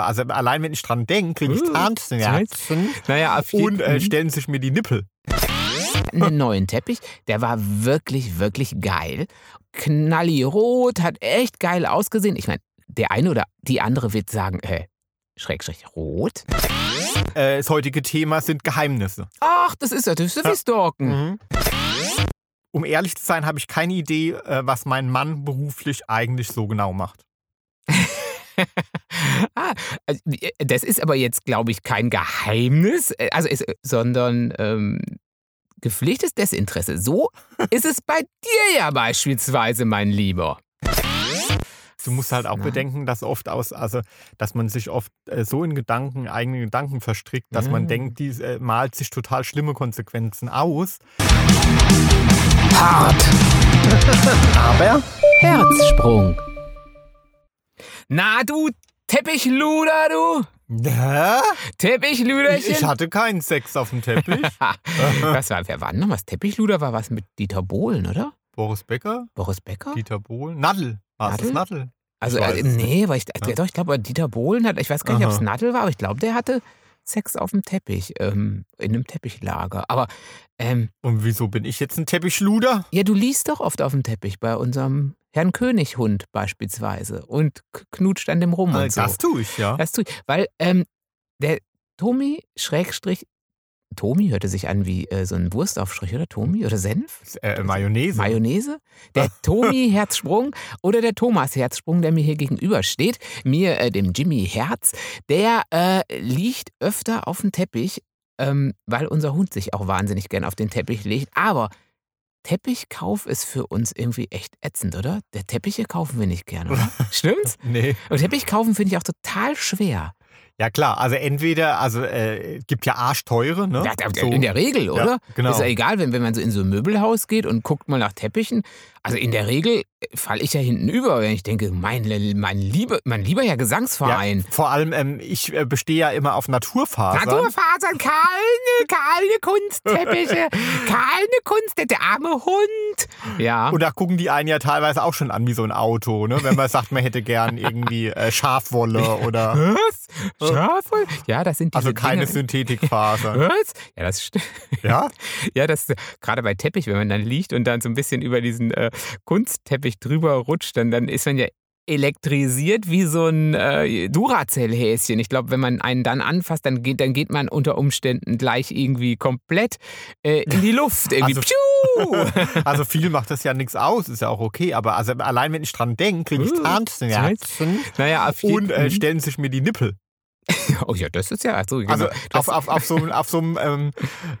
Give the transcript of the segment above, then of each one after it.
Also allein wenn ich dran denke, kriege ich Uh, Zahnschmerzen Naja, auf jeden und äh, stellen sich mir die Nippel. einen neuen Teppich. Der war wirklich, wirklich geil. Knallirot, hat echt geil ausgesehen. Ich meine, der eine oder die andere wird sagen, äh, Schrägstrich rot. Äh, das heutige Thema sind Geheimnisse. Ach, das ist natürlich so wie Stalken. Mhm. Um ehrlich zu sein, habe ich keine Idee, äh, was mein Mann beruflich eigentlich so genau macht. ah, also, äh, das ist aber jetzt, glaube ich, kein Geheimnis, äh, also ist, äh, sondern ähm, gepflegtes Desinteresse. So ist es bei dir ja beispielsweise, mein Lieber. Du musst halt auch Na? bedenken, dass oft aus, also dass man sich oft äh, so in Gedanken, eigene Gedanken verstrickt, dass man Ja. denkt, die äh, malt sich total schlimme Konsequenzen aus. Hart. Aber Herzsprung. Na du Teppichluder, du? Hä? Teppichluderchen? Ich, hatte keinen Sex auf dem Teppich. was war, wer war denn noch was? Teppichluder war was mit Dieter Bohlen, oder? Boris Becker, Boris Becker? Dieter Bohlen, Nadel. War es das Nadel? Also, äh, nee, weil ich, Ja. doch, ich glaube, Dieter Bohlen hat, ich weiß gar nicht, ob es. Nadel war, aber ich glaube, der hatte Sex auf dem Teppich, ähm, in einem Teppichlager. Aber, ähm, Und wieso bin ich jetzt ein Teppichluder? ja, du liest doch oft auf dem Teppich bei unserem Herrn Könighund beispielsweise und knutscht an dem rum Äh, und so. Das tue ich, ja. Das tue ich. Weil ähm, der Tomi Schrägstrich, Tomi hörte sich an wie äh, so ein Wurstaufstrich, oder Tomi? Oder Senf? Äh, Mayonnaise. Mayonnaise? Der Tomi Herzsprung oder der Thomas Herzsprung, der mir hier gegenübersteht, mir, äh, dem Jimmy Herz, der äh, liegt öfter auf dem Teppich, ähm, weil unser Hund sich auch wahnsinnig gern auf den Teppich legt. Aber Teppichkauf ist für uns irgendwie echt ätzend, oder? Der Teppiche kaufen wir nicht gern, oder? Stimmt's? nee. Und Teppich kaufen finde ich auch total schwer. Ja klar, also entweder, also äh, gibt ja arschteure, ne? Ja, So. in der Regel, oder? genau. Ist ja egal, wenn, wenn man so in so ein Möbelhaus geht und guckt mal nach Teppichen. Also in der Regel falle ich ja hinten über, wenn ich denke, mein, mein, liebe, mein lieber Herr Gesangsverein. Ja, vor allem, ähm, ich äh, bestehe ja immer auf Naturfasern. Naturfasern, keine, keine Kunstteppiche, keine Kunst, der arme Hund. Ja. Und da gucken die einen ja teilweise auch schon an wie so ein Auto, ne? Wenn man sagt, man hätte gern irgendwie äh, Schafwolle oder Was? Schafwoll? Ja, das sind diese also keine Dinge. Synthetikfasern. Was? Ja, das stimmt. Ja? Ja, das gerade bei Teppich, wenn man dann liegt und dann so ein bisschen über diesen äh, Kunstteppich drüber rutscht, dann, dann ist man ja elektrisiert wie so ein äh, Duracell-Häschen. Ich glaube, wenn man einen dann anfasst, dann geht, dann geht man unter Umständen gleich irgendwie komplett äh, in die Luft. Irgendwie. Also-! Also viel macht das ja nichts aus, ist ja auch okay. Aber also allein wenn ich dran denke, kriege ich Uh, Zahnschmerzen naja, auf jeden und äh, stellen sich mir die Nippel. Oh ja, das ist ja. Ach so, genau. Also auf, auf, auf so, einem- auf so einem, ähm,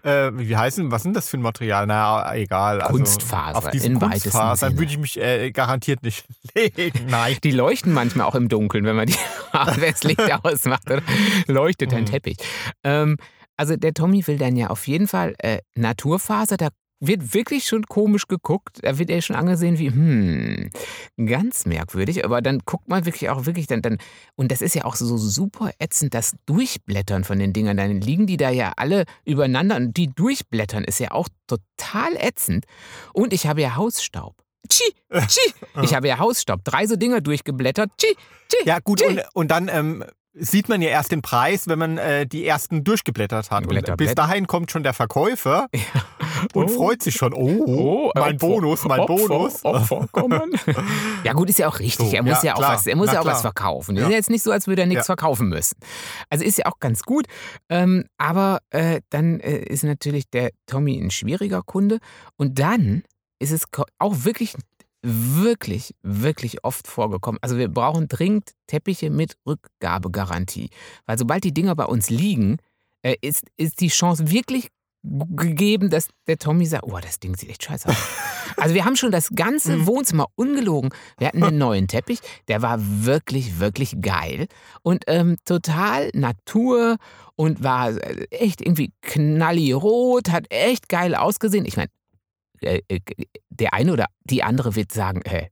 äh, wie heißt denn, was ist denn das für ein Material? Naja, egal. Also Kunstfaser, Auf diesen weitesten Kunstfasern würde ich mich äh, garantiert nicht legen. Nein. Die leuchten manchmal auch im Dunkeln, wenn man die das Licht ausmacht, oder? leuchtet ein Mhm. Teppich. Ähm, also der Tommy will dann ja auf jeden Fall äh, Naturfaser, da wird wirklich schon komisch geguckt, da wird er schon angesehen wie, hm, ganz merkwürdig, aber dann guckt man wirklich auch wirklich dann, dann und das ist ja auch so super ätzend, das Durchblättern von den Dingern, dann liegen die da ja alle übereinander und die durchblättern ist ja auch total ätzend und ich habe ja Hausstaub. Tschi, tschi. Ich habe ja Hausstaub. Drei so Dinger durchgeblättert. Tschi, tschi. Ja, gut, tschi. und, und dann ähm, sieht man ja erst den Preis, wenn man äh, die ersten durchgeblättert hat. Und bis dahin kommt schon der Verkäufer und Oh. freut sich schon. Oh, mein Opfer, Bonus, mein Opfer, Bonus. Opfer kommen. ja, gut, ist ja auch richtig. So, er muss ja, ja, auch klar. was, er muss Na ja auch klar. was verkaufen. Ja. Ist ja jetzt nicht so, als würde er nichts Ja. verkaufen müssen. Also ist ja auch ganz gut. Ähm, aber äh, dann äh, ist natürlich der Tommy ein schwieriger Kunde. Und dann ist es auch wirklich, wirklich, wirklich oft vorgekommen. Also wir brauchen dringend Teppiche mit Rückgabegarantie. Weil sobald die Dinger bei uns liegen, äh, ist, ist die Chance wirklich gegeben, dass der Tommy sagt, oh, das Ding sieht echt scheiße aus. Also wir haben schon das ganze Mhm. Wohnzimmer ungelogen. Wir hatten einen neuen Teppich, der war wirklich, wirklich geil und ähm, total Natur und war äh, echt irgendwie knallirot, hat echt geil ausgesehen. Ich meine, äh, äh, der eine oder die andere wird sagen, äh,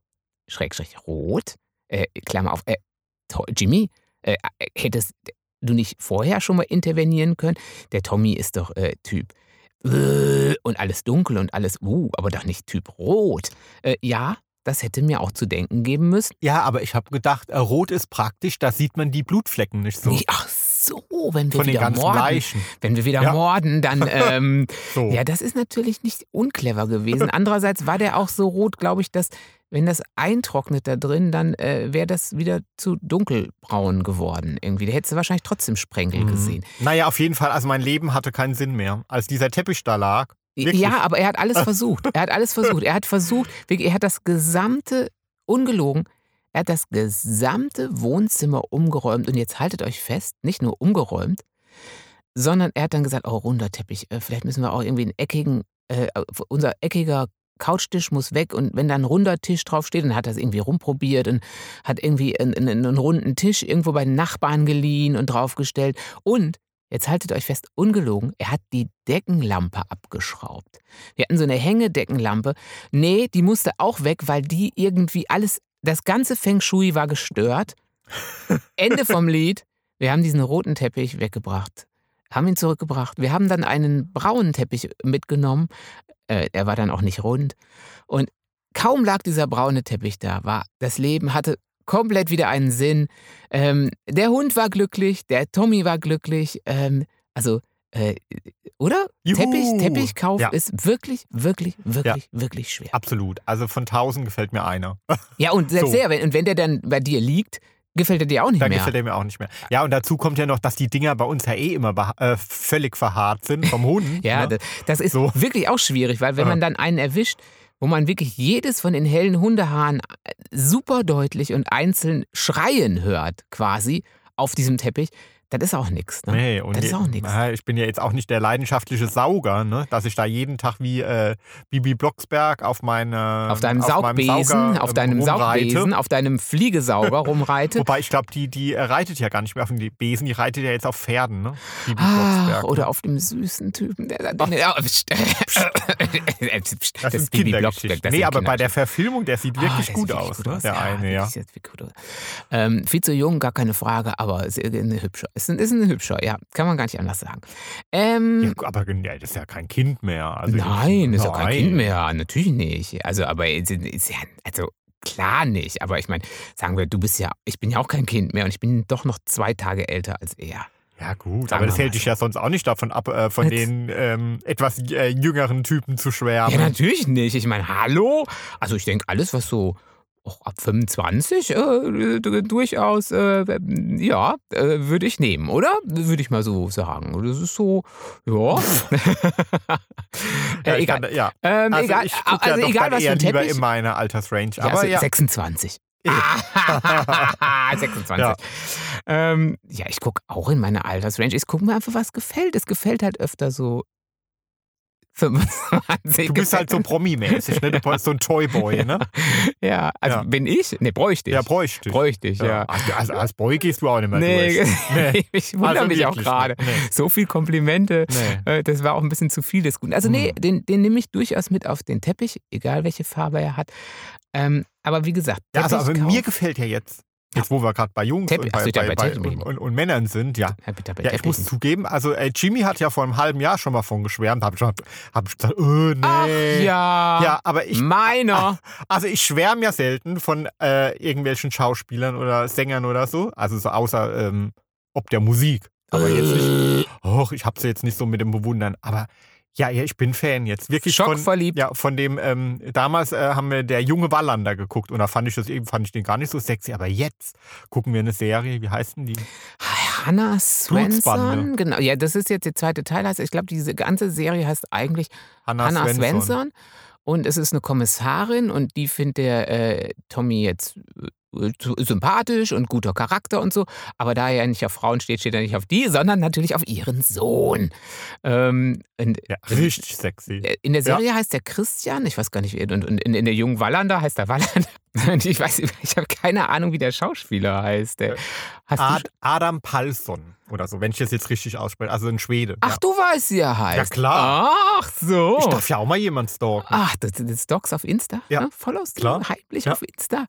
Schrägstrich rot, äh, Klammer auf, äh, Jimmy, äh, hättest du nicht vorher schon mal intervenieren können? Der Tommy ist doch äh, Typ äh, und alles dunkel und alles, uh, aber doch nicht Typ rot. Äh, ja, Das hätte mir auch zu denken geben müssen. Ja, aber ich habe gedacht, äh, rot ist praktisch, da sieht man die Blutflecken nicht so. Nee, ach so, wenn wir Von wieder morden. Leichen. Wenn wir wieder Ja. morden, dann. Ähm, So. Ja, das ist natürlich nicht unclever gewesen. Andererseits war der auch so rot, glaube ich, dass wenn das eintrocknet da drin, dann äh, wäre das wieder zu dunkelbraun geworden irgendwie. Da hättest du wahrscheinlich trotzdem Sprenkel Mhm. gesehen. Naja, auf jeden Fall, also mein Leben hatte keinen Sinn mehr. Als dieser Teppich da lag, Wirklich? Ja, aber er hat alles versucht. Er hat alles versucht. Er hat versucht, er hat das gesamte, ungelogen, er hat das gesamte Wohnzimmer umgeräumt. Und jetzt haltet euch fest, nicht nur umgeräumt, sondern er hat dann gesagt, oh, runder Teppich, äh, vielleicht müssen wir auch irgendwie einen eckigen, äh, unser eckiger Couchtisch muss weg und wenn da ein runder Tisch draufsteht, dann hat er es irgendwie rumprobiert und hat irgendwie einen, einen, einen runden Tisch irgendwo bei den Nachbarn geliehen und draufgestellt. Und Jetzt haltet euch fest, ungelogen, er hat die Deckenlampe abgeschraubt. Wir hatten so eine Hängedeckenlampe. Nee, die musste auch weg, weil die irgendwie alles, das ganze Feng Shui war gestört. Ende vom Lied. Wir haben diesen roten Teppich weggebracht, haben ihn zurückgebracht. Wir haben dann einen braunen Teppich mitgenommen. Äh, er war dann auch nicht rund. Und kaum lag dieser braune Teppich da, war das Leben hatte komplett wieder einen Sinn. Ähm, der Hund war glücklich, der Tommy war glücklich. Ähm, also, äh, oder? Juhu. Teppich, Teppichkauf Ja. ist wirklich, wirklich, wirklich, wirklich schwer. absolut. Also von tausend gefällt mir einer. Ja, und selbst So. der, wenn, und wenn der dann bei dir liegt, gefällt er dir auch nicht Da mehr. gefällt er mir auch nicht mehr. Ja, und dazu kommt ja noch, dass die Dinger bei uns ja eh immer äh, völlig verharrt sind vom Hund. Ja, ne? das, das ist So. wirklich auch schwierig, weil wenn Ja. man dann einen erwischt, wo man wirklich jedes von den hellen Hundehaaren äh, super deutlich und einzeln schreien hört, quasi auf diesem Teppich, das ist auch nichts. Ne? Nee, und das ist auch nichts. Ja, ich bin ja jetzt auch nicht der leidenschaftliche Sauger, ne? dass ich da jeden Tag wie äh, Bibi Blocksberg auf meine Auf deinem meinem Saugbesen, Sauger, auf äh, deinem rumreite. Saugbesen, auf deinem Fliegesauger rumreite. Wobei ich glaube, die, die äh, reitet ja gar nicht mehr auf den Besen, die reitet ja jetzt auf Pferden, ne? Bibi Ach, Blocksberg. oder auf dem süßen Typen, der da. Ja, pst, pst, das, ist Bibi. Blocksberg. das Nee, aber bei der Verfilmung, der sieht Ah, wirklich der gut sieht aus, gut ne? der eine, der ja. sieht wirklich gut aus. Ähm, viel zu jung, gar keine Frage, aber ist ein hübscher. Ist ein, ist ein hübscher, ja. Kann man gar nicht anders sagen. Ähm, ja. Aber ja, das ist ja kein Kind mehr. Also nein, ist ja kein. Kind mehr. Natürlich nicht. Also, aber ist, ist ja, also klar nicht. Aber ich meine, sagen wir, du bist ja, ich bin ja auch kein Kind mehr und ich bin doch noch zwei Tage älter als er. Ja gut, Sagen aber das hält dich ja sonst auch nicht davon ab, äh, von Jetzt- den ähm, etwas äh, jüngeren Typen zu Ja, schwärmen. natürlich nicht. Ich meine, hallo? Also ich denke, alles, was so auch ab 25 äh, durchaus, äh, ja, äh, würde ich nehmen, oder? Würde ich mal so sagen. Das ist so, ja. ja, äh, ich egal. Kann, ja. Ähm, Also egal, ich gucke ja also doch egal dann was eher lieber in meiner Altersrange. Ja, Aber also ja, 26. 26. Ja. Ähm, ja, ich gucke auch in meine Altersrange. Ich gucke mir einfach, was gefällt. Es gefällt halt öfter so 25. du bist halt so promi-mäßig, ne? Du bist so ein Toyboy, ne? Ja, also Ja. bin ich? Ne, bräuchte ich. Ja, bräuchte ich. bräuchte ich, ja. Ach, du- also als Boy gehst du auch nicht mehr Nee, durch. Nee. ich wundere Also mich auch gerade. Nee. So viel Komplimente, Nee. äh, das war auch ein bisschen zu viel des Guten. Also nee, Mhm. den, den nehme ich durchaus mit auf den Teppich, egal welche Farbe er hat. Ähm, aber wie gesagt, Ja, also, aber Teppichkauf- mir gefällt ja jetzt, jetzt wo wir gerade bei Jungs Teppich- und, bei, bei, bei bei, und, und, Männern sind, ja. Ja, ich muss zugeben, also äh, Jimmy hat ja vor einem halben Jahr schon mal von geschwärmt, hab ich, schon- hab ich gesagt, oh nee. Ach ja, Ja, aber ich, meiner. also ich schwärme ja selten von äh, irgendwelchen Schauspielern oder Sängern oder so, also so außer ähm, ob der Musik. Aber jetzt nicht, och, ich hab sie jetzt nicht so mit dem Bewundern, aber ja, ja, ich bin Fan jetzt. Wirklich von, Schockverliebt. ja, von dem, ähm, damals äh, haben wir der junge Wallander geguckt und da fand ich das eben, fand ich den gar nicht so sexy, aber jetzt gucken wir eine Serie, wie heißt denn die? Hannah. Svensson, genau. Ja, das ist jetzt der zweite Teil. Also ich glaube, diese ganze Serie heißt eigentlich Hannah, Hannah Svensson. Svensson. Und es ist eine Kommissarin und die findet der äh, Tommy jetzt äh, sympathisch und guter Charakter und so. Aber da er ja nicht auf Frauen steht, steht er nicht auf die, sondern natürlich auf ihren Sohn. Ähm, und Ja, richtig sexy. äh, in der Serie heißt der Christian, ich weiß gar nicht, wie, und, und in, in der jungen Wallander heißt er Wallander. Ich weiß, ich habe keine Ahnung, wie der Schauspieler heißt. Du, Ad, Adam Palsson oder so, wenn ich das jetzt richtig ausspreche, also ein Schwede. ach, ja. du weißt, wie er heißt. Ja, klar. Ach so. Ich darf ja auch mal jemand stalken. Ach, das, das Docs auf Insta? Ja. Ne? Voll aus Klar. heimlich Ja. auf Insta.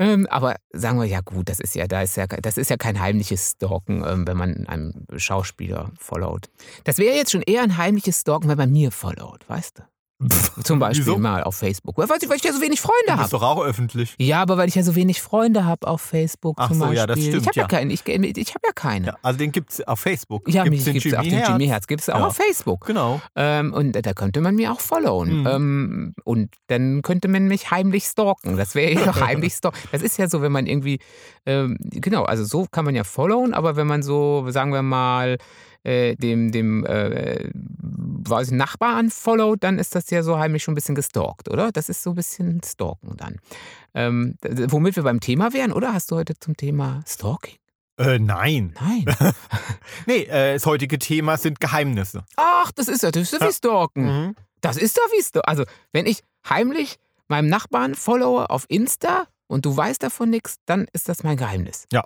Ähm, aber sagen wir ja gut, das ist ja, da ist ja, das ist ja kein heimliches Stalken, ähm, wenn man einem Schauspieler followt. Das wäre jetzt schon eher ein heimliches Stalken, wenn man mir followt, weißt du? Zum Beispiel Wieso? mal auf Facebook. Weil, weil ich ja so wenig Freunde Du habe. bist doch auch öffentlich. Ja, aber weil ich ja so wenig Freunde habe auf Facebook Ach zum so, Beispiel. ja, das ich stimmt, habe ja. ja. keinen. Ich, ich habe ja keine. Ja, also den gibt es auf Facebook. Ja, Gibt's mich gibt es auf den Herz? Jimmy Herz, gibt es auch Ja. auf Facebook. Genau. Ähm, und da könnte man mir auch followen. Mhm. Ähm, und dann könnte man mich heimlich stalken. Das wäre ja heimlich stalken. Das ist ja so, wenn man irgendwie, ähm, genau, also so kann man ja followen, aber wenn man so, sagen wir mal, äh, dem, dem äh, weiß ich, Nachbar unfollowt, dann ist das ja so heimlich schon ein bisschen gestalkt, oder? Das ist so ein bisschen Stalken dann. Ähm, womit wir beim Thema wären, oder? Hast du heute zum Thema Stalking? Äh, nein. Nein. Nee, äh, das heutige Thema sind Geheimnisse. Ach, das ist ja, das ist ja wie. Stalken. Mhm. Das ist doch wie Sto- Also, wenn ich heimlich meinem Nachbarn followe auf Insta und du weißt davon nichts, dann ist das mein Geheimnis. Ja.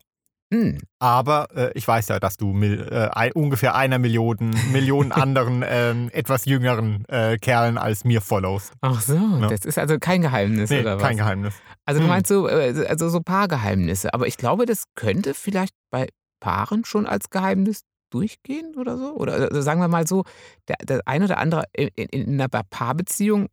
Hm. Aber äh, ich weiß ja, dass du mil, äh, ein, ungefähr einer Million, Millionen anderen ähm, etwas jüngeren äh, Kerlen als mir followst. Ach so, das ist also kein Geheimnis Nee, oder was? kein Geheimnis. Also du Hm. meinst so, äh, also so Paargeheimnisse. Aber ich glaube, das könnte vielleicht bei Paaren schon als Geheimnis durchgehen oder so. Oder also sagen wir mal so, der, der ein oder andere in, in, in einer Paarbeziehung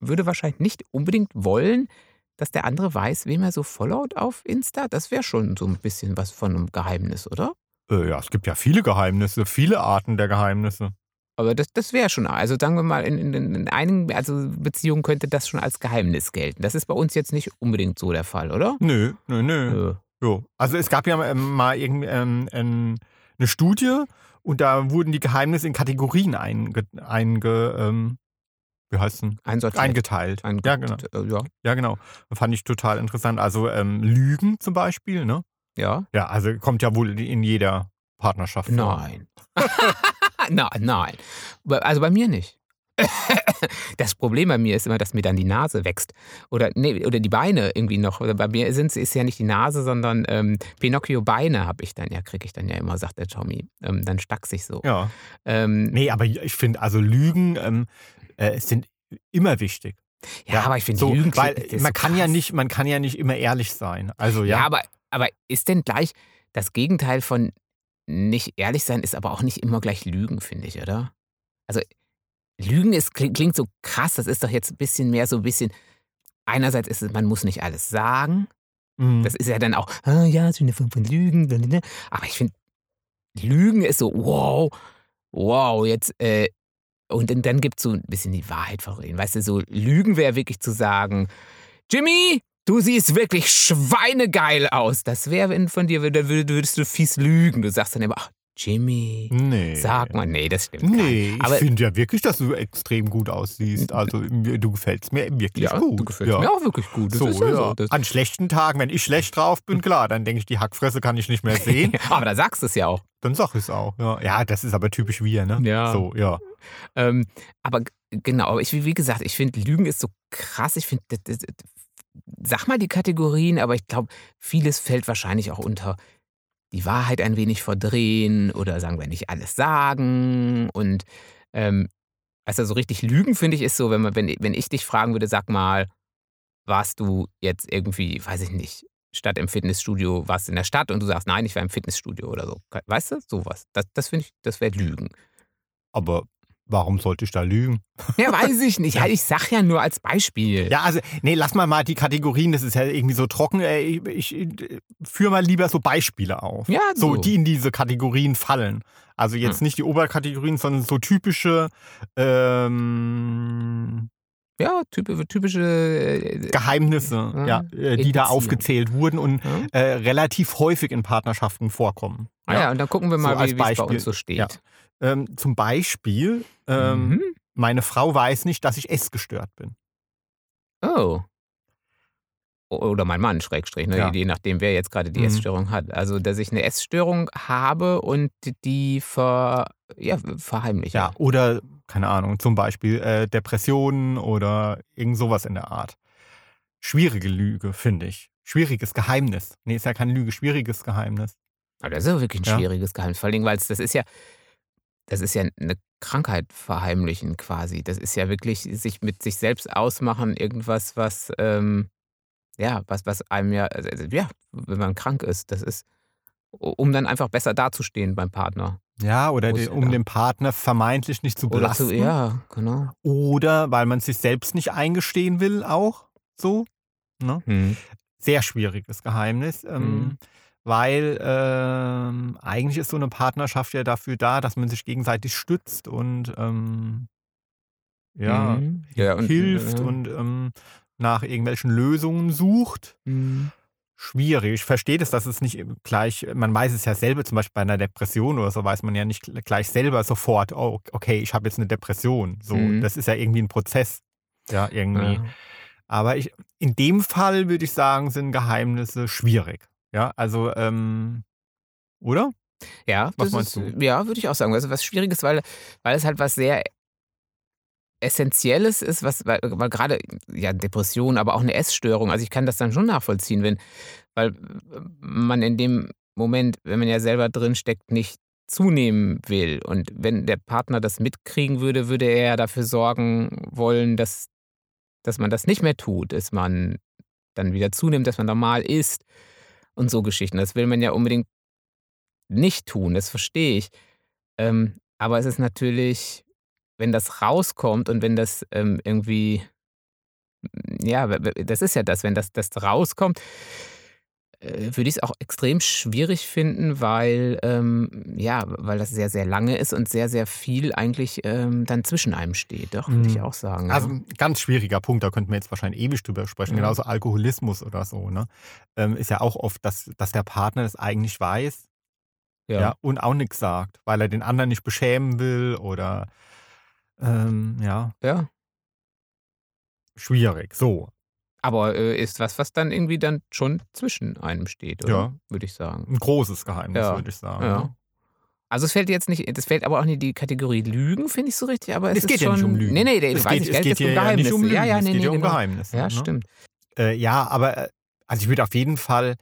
würde wahrscheinlich nicht unbedingt wollen, dass der andere weiß, wem er so followt auf Insta. Das wäre schon so ein bisschen was von einem Geheimnis, oder? Äh, ja, es gibt ja viele Geheimnisse, viele Arten der Geheimnisse. Aber das, das wäre schon, also sagen wir mal, in, in, in einigen also Beziehungen könnte das schon als Geheimnis gelten. Das ist bei uns jetzt nicht unbedingt so der Fall, oder? Nö, nö, nö. Äh, Jo. Also es gab ja ähm, mal irgendwie ähm, ähm, eine Studie und da wurden die Geheimnisse in Kategorien einge, einge ähm, wie heißt denn? einsortiert. eingeteilt. Einge- Ja, genau. äh, Ja, Ja, genau. Fand ich total interessant. Also ähm, Lügen zum Beispiel, ne? ja. Ja, also kommt ja wohl in jeder Partnerschaft vor. Nein. nein, nein. Also bei mir nicht. Das Problem bei mir ist immer, dass mir dann die Nase wächst. Oder, nee, oder die Beine irgendwie noch. Oder bei mir sind, ist ja nicht die Nase, sondern ähm, Pinocchio-Beine habe ich dann ja, kriege ich dann ja immer, sagt der Tommy. Ähm, dann stack sich so. Ja. Ähm, Nee, aber ich finde, also Lügen ähm, äh, sind immer wichtig. ja, aber ich finde so, Lügen weil man so kann ja nicht, man kann ja nicht immer ehrlich sein. Also Ja, ja. aber, aber ist denn gleich das Gegenteil von nicht ehrlich sein, ist aber auch nicht immer gleich Lügen, finde ich, oder? Also Lügen ist, klingt, klingt so krass, das ist doch jetzt ein bisschen mehr so ein bisschen. Einerseits ist es, man muss nicht alles sagen. Mhm. Das ist ja dann auch, ah, ja, so eine Form von Lügen. Aber ich finde, Lügen ist so, wow, wow, jetzt, äh, und dann, dann gibt es so ein bisschen die Wahrheit verreden. Weißt du, so Lügen wäre wirklich zu sagen, Jimmy, du siehst wirklich schweinegeil aus. Das wäre, wenn von dir, dann würd- würdest du fies lügen. Du sagst dann immer, ach, Jimmy, nee. sag mal, nee, das stimmt Nee, nicht. ich finde ja wirklich, dass du extrem gut aussiehst. Also du gefällst mir wirklich ja, gut. du gefällst ja. mir auch wirklich gut. Das so, ja, ja. so. An schlechten Tagen, wenn ich schlecht drauf bin, klar, dann denke ich, die Hackfresse kann ich nicht mehr sehen. aber da sagst du es ja auch. dann sag ich es auch. Ja. das ist aber typisch wir, ne? Ja. So, ja. Ähm, aber genau, aber ich, wie gesagt, ich finde, Lügen ist so krass. Ich finde, sag mal die Kategorien, aber ich glaube, vieles fällt wahrscheinlich auch unter die Wahrheit ein wenig verdrehen oder sagen wir nicht alles sagen. Und ähm, also so richtig Lügen, finde ich, ist so, wenn, man, wenn, wenn ich dich fragen würde, sag mal, warst du jetzt irgendwie, weiß ich nicht, statt im Fitnessstudio, warst du in der Stadt und du sagst, nein, ich war im Fitnessstudio oder so. Weißt du, sowas. Das, das finde ich, das wäre Lügen. Aber warum sollte ich da lügen? Ja, weiß ich nicht. Ja, ich sag ja nur als Beispiel. Ja, also, nee, lass mal mal die Kategorien, das ist ja irgendwie so trocken. Äh, Ich, ich, ich führe mal lieber so Beispiele auf. Ja, So, so. die in diese Kategorien fallen. Also jetzt Hm. nicht die Oberkategorien, sondern so typische ähm, Ja, typ- typische. äh, Geheimnisse, Ja, ja, äh, die da aufgezählt wurden und Ja. äh, relativ häufig in Partnerschaften vorkommen. Ah ja, und dann gucken wir So mal, als wie es bei uns so steht. Ja. Ähm, zum Beispiel, ähm, Mhm. meine Frau weiß nicht, dass ich essgestört bin. Oh. Oder mein Mann, Schrägstrich, ne? Ja. je nachdem, wer jetzt gerade die Mhm. Essstörung hat. Also, dass ich eine Essstörung habe und die ver, ja, verheimliche. Ja, oder, keine Ahnung, zum Beispiel äh, Depressionen oder irgend sowas in der Art. Schwierige Lüge, finde ich. Schwieriges Geheimnis. Nee, ist ja keine Lüge, schwieriges Geheimnis. Aber das ist ja wirklich ein Ja. schwieriges Geheimnis. Vor allem, weil es, das ist ja, das ist ja eine Krankheit verheimlichen quasi. Das ist ja wirklich sich mit sich selbst ausmachen, irgendwas, was, ähm, ja, was, was einem ja, also, ja, wenn man krank ist, das ist, um dann einfach besser dazustehen beim Partner. Ja, oder den, um den Partner vermeintlich nicht zu Oder belasten. zu, ja, genau. Oder weil man sich selbst nicht eingestehen will, auch so. Ne? Hm. Sehr schwieriges Geheimnis. Ähm, Mhm. Weil ähm, eigentlich ist so eine Partnerschaft ja dafür da, dass man sich gegenseitig stützt und ähm, ja, Mhm. ja und, hilft äh, und ähm, nach irgendwelchen Lösungen sucht. Mhm. Schwierig. Ich verstehe das, dass es nicht gleich, man weiß es ja selber, zum Beispiel bei einer Depression oder so, weiß man ja nicht gleich selber sofort, oh, okay, ich habe jetzt eine Depression. So, Mhm. das ist ja irgendwie ein Prozess. Ja, irgendwie. Ja. Aber ich, in dem Fall würde ich sagen, sind Geheimnisse schwierig. Ja, also, ähm, oder? Ja, Was meinst ist, ja, würde ich auch sagen. Also was Schwieriges, weil, weil es halt was sehr Essentielles ist, was, weil, weil gerade ja, Depression, aber auch eine Essstörung, also ich kann das dann schon nachvollziehen, wenn, weil äh, man in dem Moment, wenn man ja selber drin steckt, nicht zunehmen will. Und wenn der Partner das mitkriegen würde, würde er ja dafür sorgen wollen, dass, dass man das nicht mehr tut, dass man dann wieder zunimmt, dass man normal isst und so Geschichten. Das will man ja unbedingt nicht tun, das verstehe ich. Ähm, aber es ist natürlich, wenn das rauskommt und wenn das ähm, irgendwie, ja, das ist ja das, wenn das, das rauskommt, würde ich es auch extrem schwierig finden, weil, ähm, ja, weil das sehr, sehr lange ist und sehr, sehr viel eigentlich ähm, dann zwischen einem steht. Doch, würde ich Mhm. auch sagen. Also ja. ein ganz schwieriger Punkt, da könnten wir jetzt wahrscheinlich ewig drüber sprechen. Ja. Genauso Alkoholismus oder so, ne? Ähm, ist ja auch oft, dass, dass der Partner das eigentlich weiß ja. ja. und auch nichts sagt, weil er den anderen nicht beschämen will oder ähm, ja, ja. schwierig. So, Aber äh, ist was, was dann irgendwie dann schon zwischen einem steht, oder? Ja. Würde ich sagen. ein großes Geheimnis, Ja, würde ich sagen. ja. ne? Also es fällt jetzt nicht, das fällt aber auch nicht in die Kategorie Lügen, finde ich so richtig, aber es, Es ist geht ja schon, nicht um Lügen. Nee, nee, es ich weiß geht, nicht, es geht geht um hier ja nicht Geheimnisse. um Lügen, ja, ja, es nee, geht nee, ja um genau. Geheimnisse. Ja, ne? stimmt. Äh, ja, aber äh, also ich würde auf jeden Fall,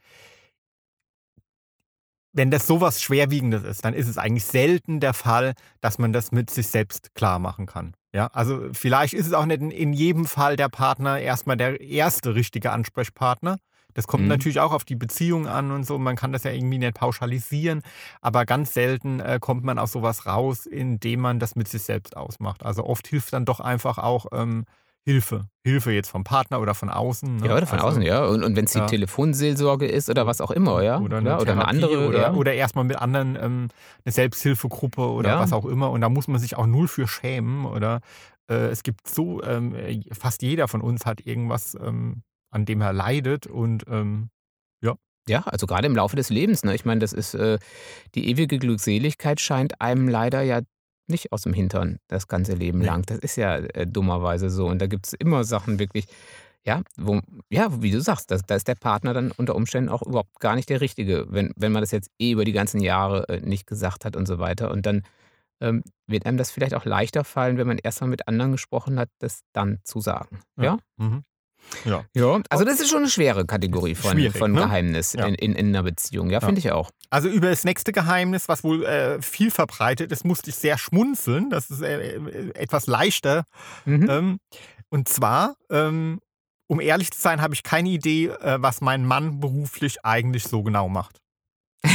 wenn das sowas Schwerwiegendes ist, dann ist es eigentlich selten der Fall, dass man das mit sich selbst klar machen kann. Ja, also vielleicht ist es auch nicht in, jedem Fall der Partner erstmal der erste richtige Ansprechpartner. Das kommt Mhm. natürlich auch auf die Beziehung an und so. Man kann das ja irgendwie nicht pauschalisieren, aber ganz selten äh, kommt man aus sowas raus, indem man das mit sich selbst ausmacht. Also oft hilft dann doch einfach auch ähm, Hilfe. Hilfe jetzt vom Partner oder von außen. Ne? Ja, oder von also, außen, ja. Und, und wenn es die ja. Telefonseelsorge ist oder was auch immer, ja. Oder eine, ja, oder eine andere. Oder, ja. oder erstmal mit anderen ähm, eine Selbsthilfegruppe oder Ja. was auch immer. Und da muss man sich auch null für schämen. Oder äh, es gibt so, ähm, fast jeder von uns hat irgendwas, ähm, an dem er leidet. Und ähm, Ja, also gerade im Laufe des Lebens. Ne? Ich meine, das ist äh, die ewige Glückseligkeit scheint einem leider ja nicht aus dem Hintern das ganze Leben Nee. lang. Das ist ja äh, dummerweise so. Und da gibt es immer Sachen wirklich, ja, wo, ja, wie du sagst, da, da ist der Partner dann unter Umständen auch überhaupt gar nicht der Richtige, wenn, wenn man das jetzt eh über die ganzen Jahre äh, nicht gesagt hat und so weiter. Und dann ähm, wird einem das vielleicht auch leichter fallen, wenn man erstmal mit anderen gesprochen hat, das dann zu sagen. Ja? Mhm. Ja. Ja, also das ist schon eine schwere Kategorie von, von ne? Geheimnis Ja. in, in, in einer Beziehung. Ja, Ja. finde ich auch. Also über das nächste Geheimnis, was wohl äh, viel verbreitet ist, musste ich sehr schmunzeln. Das ist äh, äh, etwas leichter. Mhm. Ähm, und zwar, ähm, um ehrlich zu sein, habe ich keine Idee, äh, was mein Mann beruflich eigentlich so genau macht.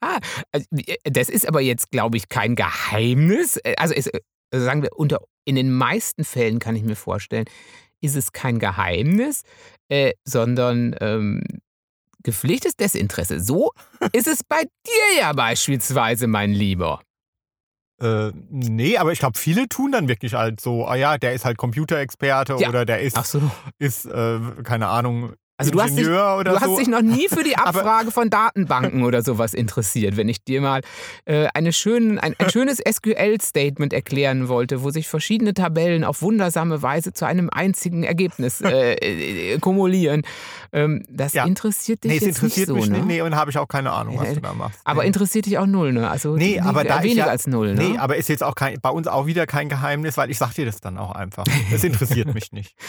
ah, also, das ist aber jetzt, glaube ich, kein Geheimnis. Äh, Also, es, äh, sagen wir, unter, in den meisten Fällen kann ich mir vorstellen, ist es kein Geheimnis, äh, sondern ähm, gepflichtes Desinteresse. So ist es bei dir ja beispielsweise, mein Lieber. Äh, nee, aber ich glaube, viele tun dann wirklich halt so, ah ja, der ist halt Computerexperte Ja. oder der ist, so. ist äh, keine Ahnung, Also du hast dich- Du hast so. dich noch nie für die Abfrage von Datenbanken oder sowas interessiert, wenn ich dir mal äh, eine schön, ein, ein schönes SQL-Statement erklären wollte, wo sich verschiedene Tabellen auf wundersame Weise zu einem einzigen Ergebnis äh, äh, kumulieren. Ähm, das Ja. interessiert dich nee, es interessiert nicht mich so, ne? nicht. Nee, und habe ich auch keine Ahnung, was du da machst. Aber nee. interessiert dich auch null, ne? Also Nee, aber da ich weniger ja- als null, ne? Nee, aber ist jetzt auch kein, bei uns auch wieder kein Geheimnis, weil ich sag dir das dann auch einfach. Das interessiert mich nicht.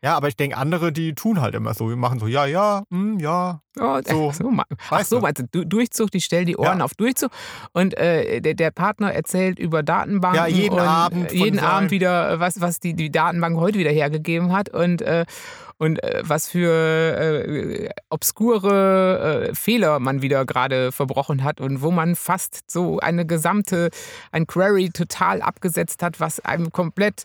Ja, aber ich denke, andere, die tun halt immer so. Wir machen machen so, ja, ja, hm, ja. Oh, So, so, ach so, du? Durchzug, die stellen die Ohren Ja. auf Durchzug und äh, der, der Partner erzählt über Datenbanken Ja, jeden Abend äh, von jeden Abend wieder, äh, was, was die, die Datenbank heute wieder hergegeben hat und, äh, und äh, was für äh, obskure Fehler man wieder gerade verbrochen hat und wo man fast so eine gesamte, ein Query total abgesetzt hat, was einem komplett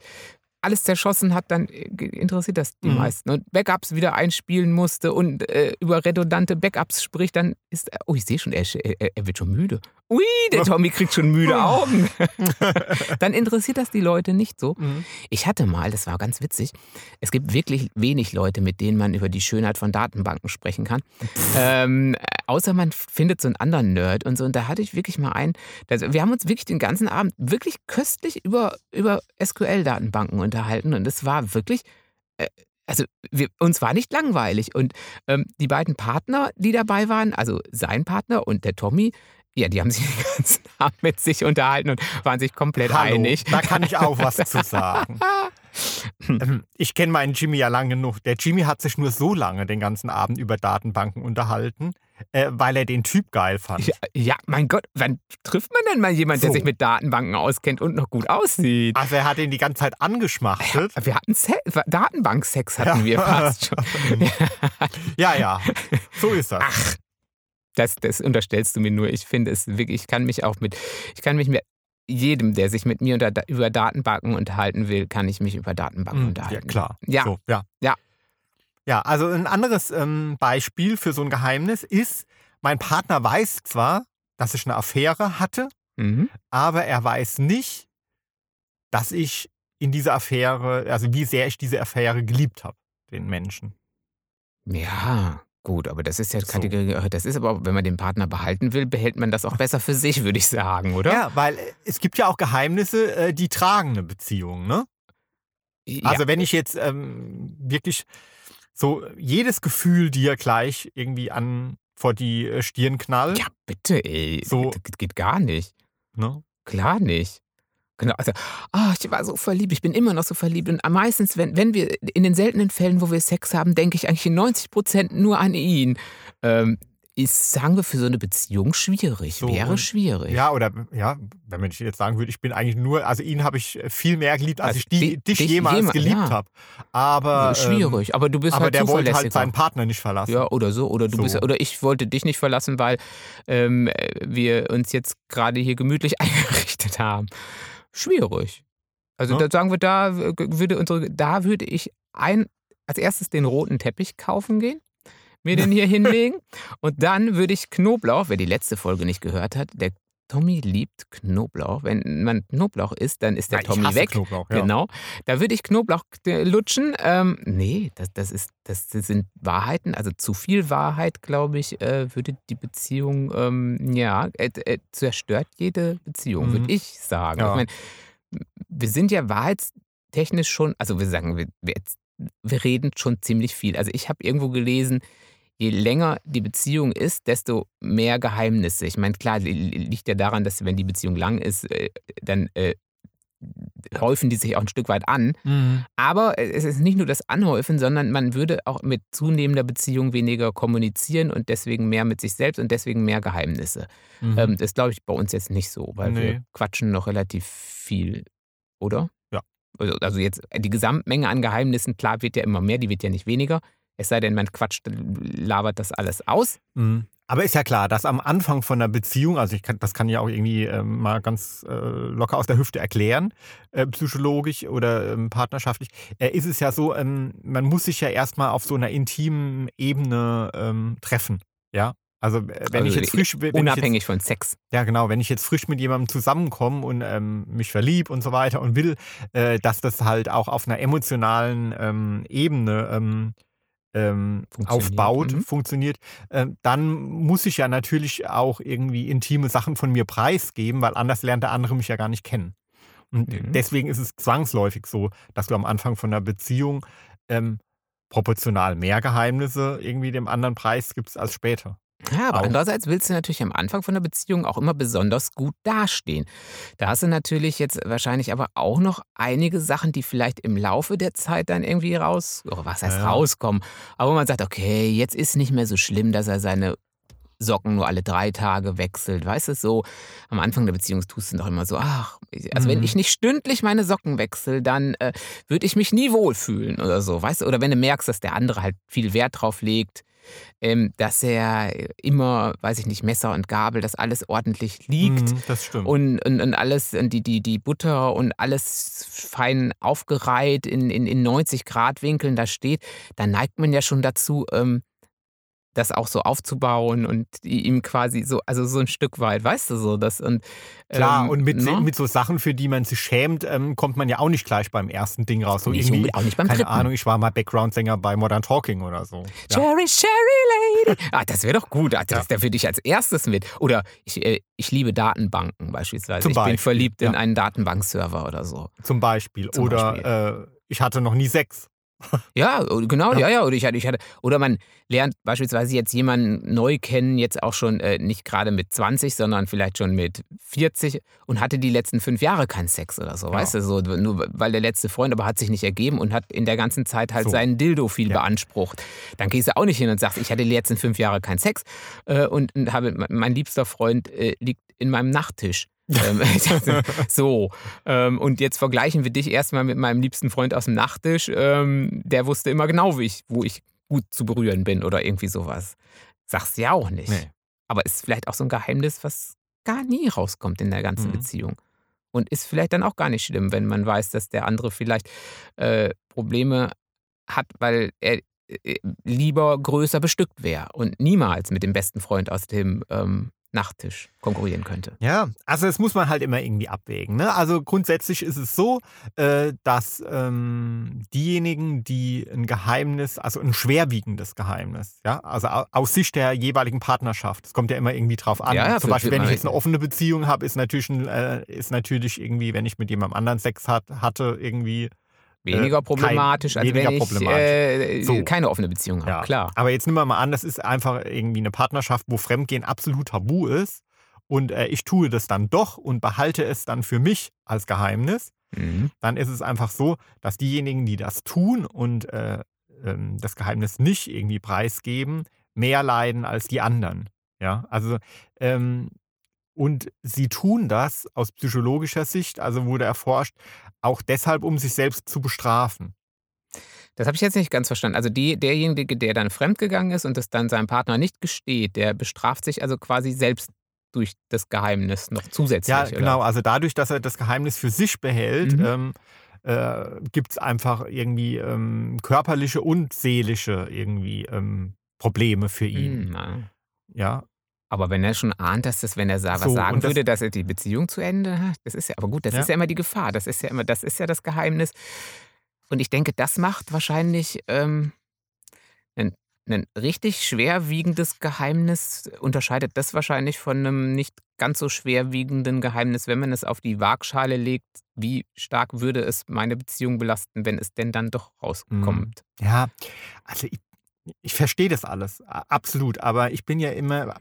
alles zerschossen hat, dann äh, interessiert das die Mhm. meisten. Und Backups wieder einspielen musste und äh, über redundante Backups spricht, dann ist er, oh, ich sehe schon, er, er, er wird schon müde. Ui, der Tommy kriegt schon müde Augen. dann interessiert das die Leute nicht so. Mhm. Ich hatte mal, das war ganz witzig, es gibt wirklich wenig Leute, mit denen man über die Schönheit von Datenbanken sprechen kann. ähm, außer man findet so einen anderen Nerd und so. Und da hatte ich wirklich mal einen, also wir haben uns wirklich den ganzen Abend wirklich köstlich über, über SQL-Datenbanken unterhalten. Und es war wirklich, äh, also wir, uns war nicht langweilig. Und ähm, die beiden Partner, die dabei waren, also sein Partner und der Tommy, ja, die haben sich den ganzen Abend mit sich unterhalten und waren sich komplett Hallo, einig. da kann ich auch was zu sagen. Ähm, Ich kenne meinen Jimmy ja lang genug. Der Jimmy hat sich nur so lange den ganzen Abend über Datenbanken unterhalten, äh, weil er den Typ geil fand. Ja, ja, mein Gott, wann trifft man denn mal jemanden, der So. sich mit Datenbanken auskennt und noch gut aussieht? Also er hat ihn die ganze Zeit angeschmachtet. Wir hatten Se Datenbanksex hatten wir fast schon. Ja, ja, so ist das. Ach, das, das unterstellst du mir nur. Ich finde es wirklich, ich kann mich auch mit, ich kann mich mit jedem, der sich mit mir unter, über Datenbanken unterhalten will, kann ich mich über Datenbanken Hm, unterhalten. Ja, klar. Ja. So, ja. Ja. Ja, also ein anderes ähm, Beispiel für so ein Geheimnis ist, mein Partner weiß zwar, dass ich eine Affäre hatte, Mhm. aber er weiß nicht, dass ich in dieser Affäre, also wie sehr ich diese Affäre geliebt habe, den Menschen. Ja, gut, aber das ist ja So. Kategorie, das ist aber, wenn man den Partner behalten will, behält man das auch besser für sich, würde ich sagen, oder? Ja, weil äh, es gibt ja auch Geheimnisse, äh, die tragen eine Beziehung, ne? Ja. Also wenn ich jetzt ähm, wirklich so jedes Gefühl dir gleich irgendwie an vor die äh, Stirn knall, ja, bitte, ey. So. Das geht gar nicht. ne? Klar nicht. Genau, also, ah, ich war so verliebt, ich bin immer noch so verliebt. Und meistens, wenn, wenn wir, in den seltenen Fällen, wo wir Sex haben, denke ich eigentlich in 90 Prozent nur an ihn. Ähm, ist, sagen wir, für so eine Beziehung schwierig. So, Wäre schwierig. Ja, oder ja, wenn ich jetzt sagen würde, ich bin eigentlich nur, also ihn habe ich viel mehr geliebt, als Also ich die, di- dich, dich jemals jema- geliebt ja. habe. Aber, ähm, schwierig, aber du bist aber halt der wollte halt seinen Partner nicht verlassen. Ja, oder so. Oder du So. bist oder ich wollte dich nicht verlassen, weil ähm, äh, wir uns jetzt gerade hier gemütlich eingerichtet haben. Schwierig. Also Ja. da sagen wir, da würde unsere, da würde ich ein, als erstes den roten Teppich kaufen gehen, mir den hier hinlegen und dann würde ich Knoblauch, wer die letzte Folge nicht gehört hat, der Tommy liebt Knoblauch. Wenn man Knoblauch isst, dann ist der Ja, Tommy weg. Knoblauch, ja. Genau. Da würde ich Knoblauch äh, lutschen. Ähm, nee, das, das, ist, das sind Wahrheiten. Also zu viel Wahrheit, glaube ich, äh, würde die Beziehung, ähm, ja, äh, äh, zerstört jede Beziehung, Mhm. würde ich sagen. Ja. Ich meine, wir sind ja wahrheitstechnisch schon, also wir sagen, wir, wir, wir reden schon ziemlich viel. Also ich habe irgendwo gelesen, je länger die Beziehung ist, desto mehr Geheimnisse. Ich meine, klar, li- li- liegt ja daran, dass wenn die Beziehung lang ist, äh, dann äh, häufen die sich auch ein Stück weit an. Mhm. Aber äh, es ist nicht nur das Anhäufen, sondern man würde auch mit zunehmender Beziehung weniger kommunizieren und deswegen mehr mit sich selbst und deswegen mehr Geheimnisse. Mhm. Ähm, das glaube ich bei uns jetzt nicht so, weil wir Nee. quatschen noch relativ viel, oder? Ja. Also, also jetzt die Gesamtmenge an Geheimnissen, klar, wird ja immer mehr, die wird ja nicht weniger. Es sei denn, man quatscht, labert das alles aus. Mhm. Aber ist ja klar, dass am Anfang von einer Beziehung, also ich kann, das kann ich auch irgendwie ähm, mal ganz äh, locker aus der Hüfte erklären, äh, psychologisch oder ähm, partnerschaftlich, äh, ist es ja so, ähm, man muss sich ja erstmal auf so einer intimen Ebene ähm, treffen. Ja. Also äh, wenn Also ich jetzt frisch wenn ich jetzt, Unabhängig von Sex. ja, genau. Wenn ich jetzt frisch mit jemandem zusammenkomme und ähm, mich verlieb und so weiter und will, äh, dass das halt auch auf einer emotionalen ähm, Ebene ähm, ähm, Funktioniert, aufbaut, mhm. funktioniert, ähm, dann muss ich ja natürlich auch irgendwie intime Sachen von mir preisgeben, weil anders lernt der andere mich ja gar nicht kennen. Und Mhm. deswegen ist es zwangsläufig so, dass du am Anfang von einer Beziehung ähm, proportional mehr Geheimnisse irgendwie dem anderen preisgibst als später. Ja, aber Auch. andererseits willst du natürlich am Anfang von der Beziehung auch immer besonders gut dastehen. Da hast du natürlich jetzt wahrscheinlich aber auch noch einige Sachen, die vielleicht im Laufe der Zeit dann irgendwie raus, oder was heißt Ja. rauskommen, aber wo man sagt, okay, jetzt ist nicht mehr so schlimm, dass er seine Socken nur alle drei Tage wechselt. Weißt du, so am Anfang der Beziehung tust du doch immer so, ach, also wenn Mhm. ich nicht stündlich meine Socken wechsle, dann äh, würde ich mich nie wohlfühlen oder so, weißt du? Oder wenn du merkst, dass der andere halt viel Wert drauf legt, ähm, dass er immer, weiß ich nicht, Messer und Gabel, dass alles ordentlich liegt. Mhm, das stimmt. Und, und, und alles, und die, die, die Butter und alles fein aufgereiht in, in, in 90 Grad Winkeln da steht, dann neigt man ja schon dazu, ähm, das auch so aufzubauen und ihm quasi so, also so ein Stück weit, weißt du so, das und Klar, ähm, und mit, ne? mit so Sachen, für die man sich schämt, ähm, kommt man ja auch nicht gleich beim ersten Ding raus. So Nicht irgendwie, auch nicht beim keine dritten. Ahnung, ich war mal Background-Sänger bei Modern Talking oder so. Ja. Cherry, Cherry Lady. Ah, das wäre doch gut. Ah, Das, Ja. Da würde ich als erstes mit. Oder ich, äh, ich liebe Datenbanken beispielsweise. Zum ich bin Beispiel, verliebt in ja. einen Datenbankserver oder so. Zum Beispiel. Zum oder Beispiel. Äh, ich hatte noch nie Sex. Ja, genau, Ja. ja, ja. Oder, ich hatte, ich hatte, oder man lernt beispielsweise jetzt jemanden neu kennen, jetzt auch schon äh, nicht gerade mit 20, sondern vielleicht schon mit 40 und hatte die letzten fünf Jahre keinen Sex oder so, Ja. weißt du, so, nur weil der letzte Freund aber hat sich nicht ergeben und hat in der ganzen Zeit halt So. seinen Dildo viel Ja. beansprucht. Dann gehst du auch nicht hin und sagst, ich hatte die letzten fünf Jahre keinen Sex äh, und, und habe, mein liebster Freund äh, liegt in meinem Nachttisch. Ähm, so, ähm, und jetzt vergleichen wir dich erstmal mit meinem liebsten Freund aus dem Nachttisch. Ähm, der wusste immer genau, wie ich, wo ich gut zu berühren bin oder irgendwie sowas. Sagst du ja auch nicht. Nee. Aber ist vielleicht auch so ein Geheimnis, was gar nie rauskommt in der ganzen Mhm. Beziehung. Und ist vielleicht dann auch gar nicht schlimm, wenn man weiß, dass der andere vielleicht äh, Probleme hat, weil er äh, lieber größer bestückt wäre und niemals mit dem besten Freund aus dem ähm, Nachttisch konkurrieren könnte. Ja, also das muss man halt immer irgendwie abwägen. Ne? Also grundsätzlich ist es so, äh, dass ähm, diejenigen, die ein Geheimnis, also ein schwerwiegendes Geheimnis, ja, also au- aus Sicht der jeweiligen Partnerschaft, es kommt ja immer irgendwie drauf an. Ja, ja, Zum Beispiel, wenn ich jetzt eine offene Beziehung habe, ist natürlich, ein, äh, ist natürlich irgendwie, wenn ich mit jemandem anderen Sex hat, hatte, irgendwie Weniger kein- problematisch, als weniger wenn ich problematisch. äh, So. keine offene Beziehung habe. Ja, Klar. Aber jetzt nehmen wir mal an, das ist einfach irgendwie eine Partnerschaft, wo Fremdgehen absolut tabu ist. Und äh, ich tue das dann doch und behalte es dann für mich als Geheimnis. Mhm. Dann ist es einfach so, dass diejenigen, die das tun und äh, ähm, das Geheimnis nicht irgendwie preisgeben, mehr leiden als die anderen. Ja, also ähm, und sie tun das aus psychologischer Sicht, also wurde erforscht, auch deshalb, um sich selbst zu bestrafen. Das habe ich jetzt nicht ganz verstanden. Also die, derjenige, der dann fremdgegangen ist und das dann seinem Partner nicht gesteht, der bestraft sich also quasi selbst durch das Geheimnis noch zusätzlich. Ja, oder? genau. Also dadurch, dass er das Geheimnis für sich behält, Mhm. ähm, äh, gibt es einfach irgendwie ähm, körperliche und seelische irgendwie ähm, Probleme für ihn. Hm, na. Ja, Aber wenn er schon ahnt, dass das, wenn er was So, sagen und das- würde, dass er die Beziehung zu Ende hat, das ist ja, aber gut, das Ja. ist ja immer die Gefahr. Das ist ja immer, das ist ja das Geheimnis. Und ich denke, das macht wahrscheinlich ähm, ein, ein richtig schwerwiegendes Geheimnis, unterscheidet das wahrscheinlich von einem nicht ganz so schwerwiegenden Geheimnis, wenn man es auf die Waagschale legt, wie stark würde es meine Beziehung belasten, wenn es denn dann doch rauskommt. ja. Also ich, ich verstehe das alles, absolut. Aber ich bin ja immer,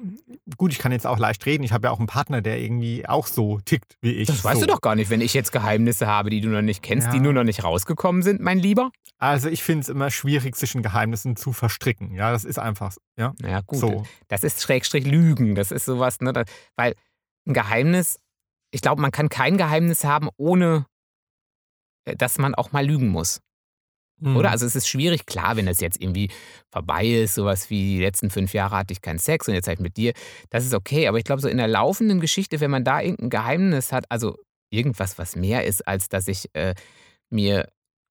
gut, ich kann jetzt auch leicht reden. Ich habe ja auch einen Partner, der irgendwie auch so tickt wie ich. Das weißt so. du doch gar nicht, wenn ich jetzt Geheimnisse habe, die du noch nicht kennst, die Ja. nur noch nicht rausgekommen sind, mein Lieber. Also ich finde es immer schwierig, sich in Geheimnissen zu verstricken. Ja, das ist einfach, ja. Ja, gut. So. Das ist Schrägstrich Lügen. Das ist sowas, ne? da- Weil ein Geheimnis, ich glaube, man kann kein Geheimnis haben, ohne äh, dass man auch mal lügen muss. Mhm. Oder? Also es ist schwierig, klar, wenn das jetzt irgendwie vorbei ist, sowas wie die letzten fünf Jahre hatte ich keinen Sex und jetzt halt mit dir, das ist okay. Aber ich glaube, so in der laufenden Geschichte, wenn man da irgendein Geheimnis hat, also irgendwas, was mehr ist, als dass ich äh, mir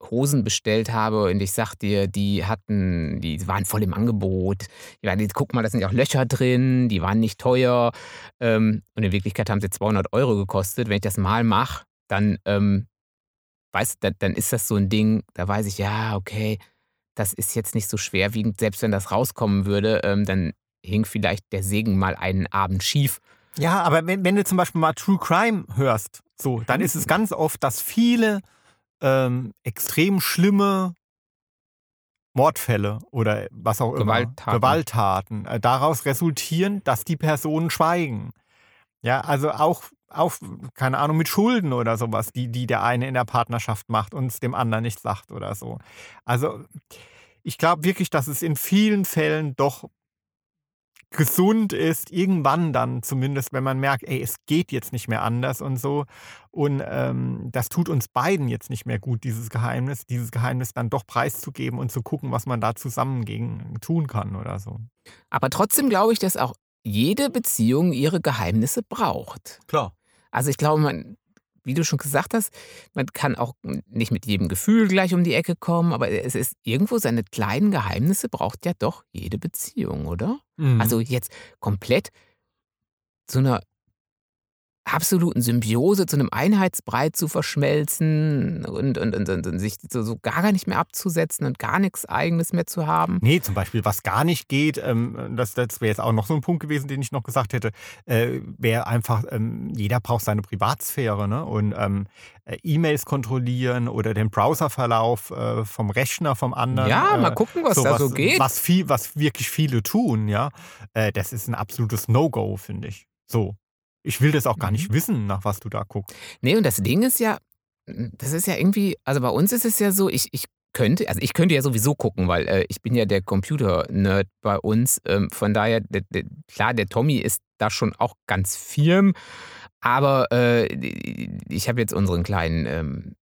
Hosen bestellt habe und ich sag dir, die hatten, die waren voll im Angebot. Ja, die, guck mal, da sind ja auch Löcher drin, die waren nicht teuer. Ähm, und in Wirklichkeit haben sie 200 Euro gekostet. Wenn ich das mal mache, dann, ähm, weißt du, da- dann ist das so ein Ding, da weiß ich, ja, okay, das ist jetzt nicht so schwerwiegend. Selbst wenn das rauskommen würde, ähm, dann hing vielleicht der Segen mal einen Abend schief. Ja, aber wenn, wenn du zum Beispiel mal True Crime hörst, so, dann ist es ganz oft, dass viele ähm, extrem schlimme Mordfälle oder was auch immer, Gewalttaten. Gewalttaten äh, daraus resultieren, dass die Personen schweigen. Ja, also auch, auch, keine Ahnung, mit Schulden oder sowas, die, die der eine in der Partnerschaft macht und es dem anderen nicht sagt oder so. Also ich glaube wirklich, dass es in vielen Fällen doch gesund ist, irgendwann dann zumindest, wenn man merkt, ey, es geht jetzt nicht mehr anders und so. Und ähm, das tut uns beiden jetzt nicht mehr gut, dieses Geheimnis, dieses Geheimnis dann doch preiszugeben und zu gucken, was man da zusammen gegen tun kann oder so. Aber trotzdem glaube ich, dass auch jede Beziehung ihre Geheimnisse braucht. Klar. Also ich glaube, man, wie du schon gesagt hast, man kann auch nicht mit jedem Gefühl gleich um die Ecke kommen, aber es ist irgendwo seine kleinen Geheimnisse braucht ja doch jede Beziehung, oder? Mhm. Also jetzt komplett zu einer absoluten Symbiose, zu einem Einheitsbrei zu verschmelzen und, und, und, und, und sich so, so gar nicht mehr abzusetzen und gar nichts Eigenes mehr zu haben. Nee, zum Beispiel, was gar nicht geht, ähm, das, das wäre jetzt auch noch so ein Punkt gewesen, den ich noch gesagt hätte, äh, wäre einfach, ähm, jeder braucht seine Privatsphäre ne? und ähm, äh, E-Mails kontrollieren oder den Browserverlauf äh, vom Rechner vom anderen. Ja, äh, mal gucken, was da so geht. Was, viel, was wirklich viele tun, ja. Äh, das ist ein absolutes No-Go, finde ich. So. Ich will das auch gar nicht Mhm. wissen, nach was du da guckst. Nee, und das Ding ist ja, das ist ja irgendwie, also bei uns ist es ja so, ich, ich könnte, also ich könnte ja sowieso gucken, weil äh, ich bin ja der Computer-Nerd bei uns. Ähm, von daher, der, der, klar, der Tommy ist da schon auch ganz firm, aber äh, ich habe jetzt unseren kleinen ähm,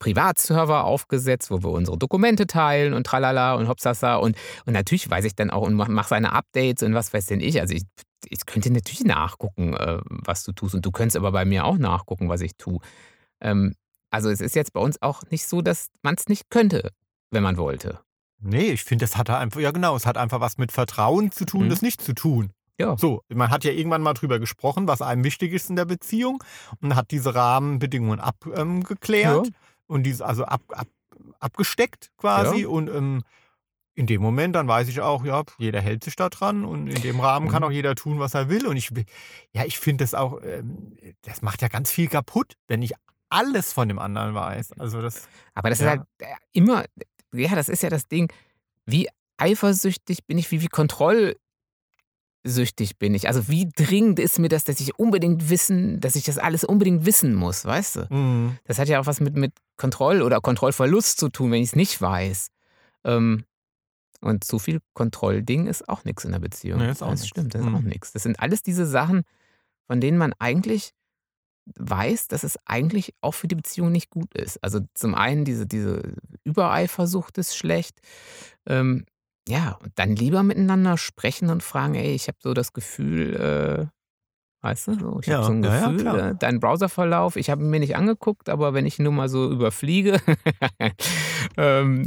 Privatserver aufgesetzt, wo wir unsere Dokumente teilen und tralala und hopsasa und, und natürlich weiß ich dann auch und mache mach seine Updates und was weiß denn ich. Also ich, ich könnte natürlich nachgucken, äh, was du tust und du könntest aber bei mir auch nachgucken, was ich tue. Ähm, also es ist jetzt bei uns auch nicht so, dass man es nicht könnte, wenn man wollte. Nee, ich finde, das hat da einfach, ja genau, es hat einfach was mit Vertrauen zu tun, Mhm. das nicht zu tun. Ja. So, man hat ja irgendwann mal drüber gesprochen, was einem wichtig ist in der Beziehung und hat diese Rahmenbedingungen abgeklärt ähm, Ja. und diese also ab, ab, abgesteckt quasi Ja. und ähm, in dem Moment dann weiß ich auch, ja, jeder hält sich da dran und in dem Rahmen kann Mhm. auch jeder tun, was er will und ich, ja, ich finde das auch, ähm, das macht ja ganz viel kaputt, wenn ich alles von dem anderen weiß. Also das, Aber das Ja. ist halt äh, immer, ja, das ist ja das Ding, wie eifersüchtig bin ich, wie, wie kontrollsüchtig bin ich. Also wie dringend ist mir das, dass ich unbedingt wissen, dass ich das alles unbedingt wissen muss, weißt du? mm, Das hat ja auch was mit, mit Kontroll- oder Kontrollverlust zu tun, wenn ich es nicht weiß. Ähm, und zu viel Kontrollding ist auch nichts in der Beziehung. Nee, ist auch das nix. stimmt, das ist Mhm. auch nichts. Das sind alles diese Sachen, von denen man eigentlich weiß, dass es eigentlich auch für die Beziehung nicht gut ist. Also zum einen diese, diese Übereifersucht ist schlecht. Ähm, ja, und dann lieber miteinander sprechen und fragen, ey, ich habe so das Gefühl, äh, weißt du, so, ich Ja, habe so ein ja, ja, Gefühl, klar. äh, dein Browserverlauf, ich habe ihn mir nicht angeguckt, aber wenn ich nur mal so überfliege, ähm,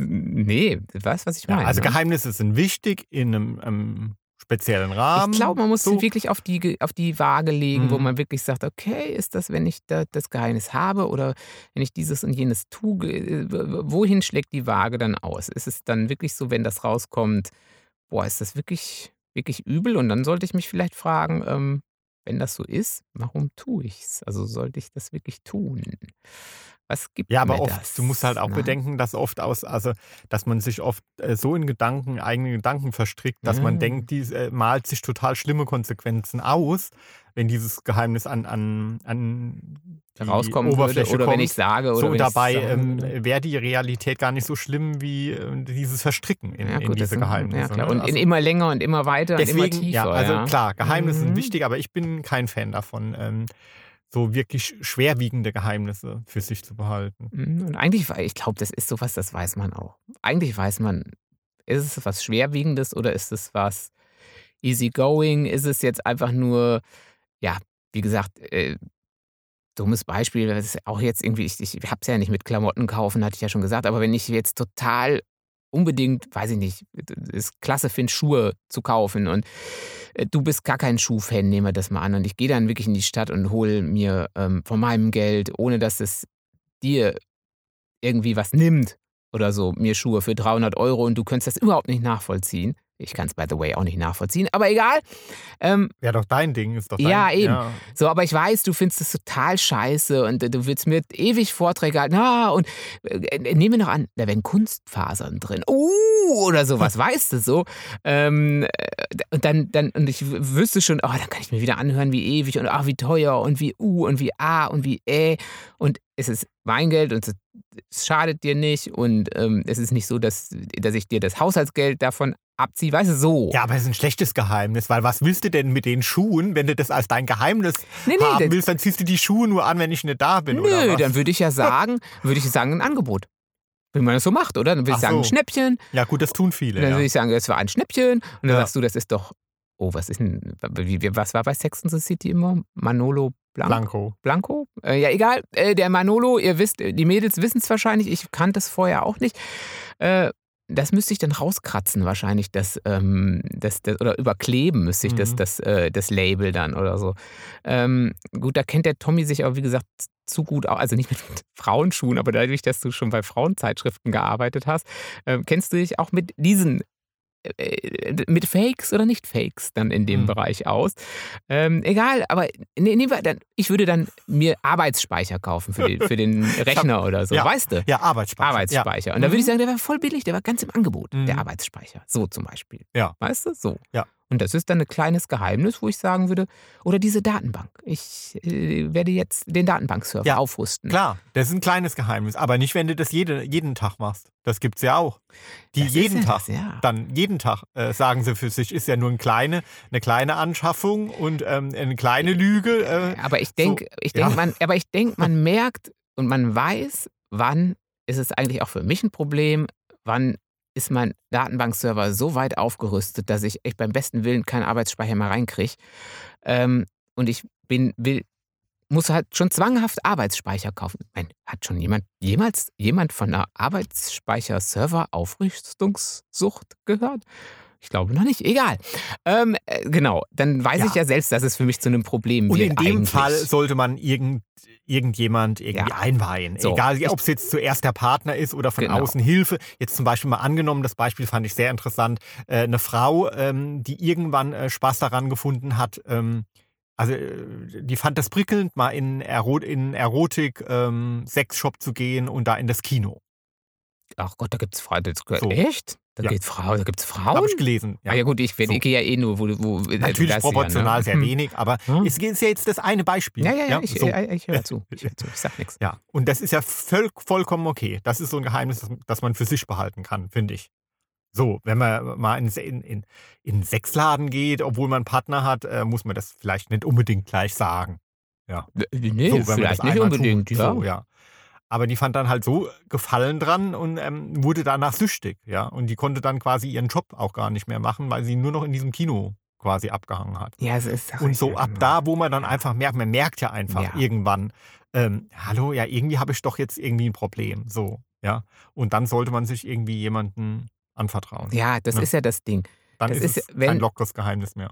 nee, du weißt, was ich ja, meine. also ne? Geheimnisse sind wichtig in einem, ähm, speziellen Rahmen. Ich glaube, man muss so. sie wirklich auf die, auf die Waage legen, wo Mhm. man wirklich sagt, okay, ist das, wenn ich da, das Geheimnis habe oder wenn ich dieses und jenes tue, w- wohin schlägt die Waage dann aus? Ist es dann wirklich so, wenn das rauskommt, boah, ist das wirklich, wirklich übel? Und dann sollte ich mich vielleicht fragen, ähm, wenn das so ist, warum tue ich es? Also sollte ich das wirklich tun? Was gibt Ja, aber mir oft, das? du musst halt auch ne? bedenken, dass oft aus, also dass man sich oft äh, so in Gedanken, eigene Gedanken verstrickt, dass man Ja. denkt, die äh, malt sich total schlimme Konsequenzen aus, wenn dieses Geheimnis an, an, an rauskommen würde Oberfläche oder kommt. wenn ich sage oder so, dabei ähm, würde. wäre die Realität gar nicht so schlimm wie äh, dieses Verstricken in, Ja, in gut, das diese sind- Geheimnisse. Ja, ne? Und in Also immer länger und immer weiter und immer deswegen, tiefer. ja, also ja. klar, Geheimnisse Mhm. sind wichtig, aber ich bin kein Fan davon, ähm, so wirklich schwerwiegende Geheimnisse für sich zu behalten. Mhm, Und eigentlich, ich glaube, das ist sowas, das weiß man auch. Eigentlich weiß man, ist es was Schwerwiegendes oder ist es was easygoing? Ist es jetzt einfach nur, ja, wie gesagt, äh, dummes Beispiel, das ist auch jetzt irgendwie, ich, ich habe es ja nicht mit Klamotten kaufen, hatte ich ja schon gesagt, aber wenn ich jetzt total unbedingt, weiß ich nicht, es klasse finde, Schuhe zu kaufen und äh, du bist gar kein Schuhfan, nehmen wir das mal an und ich gehe dann wirklich in die Stadt und hole mir ähm, von meinem Geld, ohne dass es dir irgendwie was nimmt oder so, mir Schuhe für 300 Euro und du könntest das überhaupt nicht nachvollziehen. Ich kann es, by the way, auch nicht nachvollziehen, aber egal. Ähm, Wäre doch dein Ding, ist doch dein Ja, eben. Ja. so, aber ich weiß, du findest es total scheiße und äh, du willst mir ewig Vorträge halten. Ah, und äh, nehmen wir noch an, da wären Kunstfasern drin. Uh, oder sowas, weißt du so. Ähm, äh, und dann, dann, und ich wüsste schon, oh, dann kann ich mir wieder anhören, wie ewig und ah, wie teuer und wie U und wie A und wie Ä. Und es ist Weingeld und es, es schadet dir nicht. Und ähm, es ist nicht so, dass, dass ich dir das Haushaltsgeld davon abziehe. Weißt du, so. Ja, aber es ist ein schlechtes Geheimnis, weil was willst du denn mit den Schuhen, wenn du das als dein Geheimnis Nee, nee, haben willst, dann ziehst du die Schuhe nur an, wenn ich nicht da bin, oder Nö, was? dann würde ich ja sagen, würde ich sagen, ein Angebot. Wie man das so macht, oder? Dann würde ich Ach sagen, ein so. Schnäppchen. Ja, gut, das tun viele. Und dann ja. würde ich sagen, das war ein Schnäppchen. Und dann Ja. sagst du, das ist doch. Oh, was ist denn. Was war bei Sex and the City immer? Manolo Blanco? Blanco. Äh, ja, egal. Äh, der Manolo, ihr wisst, die Mädels wissen es wahrscheinlich. Ich kannte es vorher auch nicht. Äh, das müsste ich dann rauskratzen, wahrscheinlich, das, ähm, das, das oder überkleben müsste ich das, Mhm. das, äh, das Label dann oder so. Ähm, gut, da kennt der Tommy sich aber, wie gesagt, zu gut aus. Also nicht mit Frauenschuhen, aber dadurch, dass du schon bei Frauenzeitschriften gearbeitet hast, ähm, kennst du dich auch mit diesen äh, mit Fakes oder nicht Fakes dann in dem Hm. Bereich aus. Ähm, egal, aber ne, nehmen wir dann, ich würde dann mir Arbeitsspeicher kaufen für den, für den Rechner oder so, ja. weißt du? Ja, Arbeitsspeicher. Arbeitsspeicher. Und da würde ich Mhm. sagen, der war voll billig, der war ganz im Angebot, der Mhm. Arbeitsspeicher. So zum Beispiel. Ja. Weißt du? So. Ja. Und das ist dann ein kleines Geheimnis, wo ich sagen würde, oder diese Datenbank. Ich äh, werde jetzt den Datenbankserver Ja, aufrüsten. Klar, das ist ein kleines Geheimnis, aber nicht, wenn du das jede, jeden Tag machst. Das gibt's ja auch. Die Das jeden ja Tag, das, ja. dann jeden Tag äh, sagen sie für sich, ist ja nur eine kleine, eine kleine Anschaffung und ähm, eine kleine Lüge. Äh, Aber ich denke, ich ja. denk, man, aber ich denke, man merkt und man weiß, wann ist es eigentlich auch für mich ein Problem, wann ist mein Datenbankserver so weit aufgerüstet, dass ich echt beim besten Willen keinen Arbeitsspeicher mehr reinkriege. Ähm, und ich bin, will, muss halt schon zwanghaft Arbeitsspeicher kaufen. Mein, hat schon jemand jemals jemand von einer Arbeitsspeicher-Server-Aufrüstungssucht gehört? Ich glaube noch nicht. Egal. Ähm, äh, genau, dann weiß Ja. ich ja selbst, dass es für mich zu einem Problem und wird. in dem eigentlich. Fall sollte man irgend, irgendjemand irgendwie Ja. einweihen. So, Egal, ob es jetzt zuerst der Partner ist oder von Genau. außen Hilfe. Jetzt zum Beispiel mal angenommen, das Beispiel fand ich sehr interessant. Äh, eine Frau, ähm, die irgendwann äh, Spaß daran gefunden hat, ähm, also äh, die fand das prickelnd, mal in, Ero in Erotik ähm, Sexshop zu gehen und da in das Kino. Ach Gott, da gibt's Frauen. Das, So. Echt? Da Ja. gibt's Frauen, da gibt's Habe Frauen? ich gelesen. Ah ja gut, ich, So. ich gehe ja eh nur, wo, wo Natürlich das proportional ja, ne? sehr Hm. wenig, aber Hm. es ist ja jetzt das eine Beispiel. Ja, ja, ja, ich, so. ja, ich höre zu. Ich, hör zu. ich sag nichts. Ja, und das ist ja voll, vollkommen okay. Das ist so ein Geheimnis, das, man für sich behalten kann, finde ich. So, wenn man mal in, in, in, in Sexladen geht, obwohl man einen Partner hat, äh, muss man das vielleicht nicht unbedingt gleich sagen. Nee, so, wenn man das vielleicht nicht unbedingt, tut. ja. So, ja. Aber die fand dann halt so Gefallen dran und ähm, wurde danach süchtig, ja. Und die konnte dann quasi ihren Job auch gar nicht mehr machen, weil sie nur noch in diesem Kino quasi abgehangen hat. Ja, es ist sag Und so ab da, wo man dann einfach merkt, man merkt ja einfach Ja. irgendwann, ähm, hallo, ja, irgendwie habe ich doch jetzt irgendwie ein Problem. So, ja. Und dann sollte man sich irgendwie jemanden anvertrauen. Ja, das Ja. ist ja das Ding. dann das ist, ist wenn- kein lockeres Geheimnis mehr.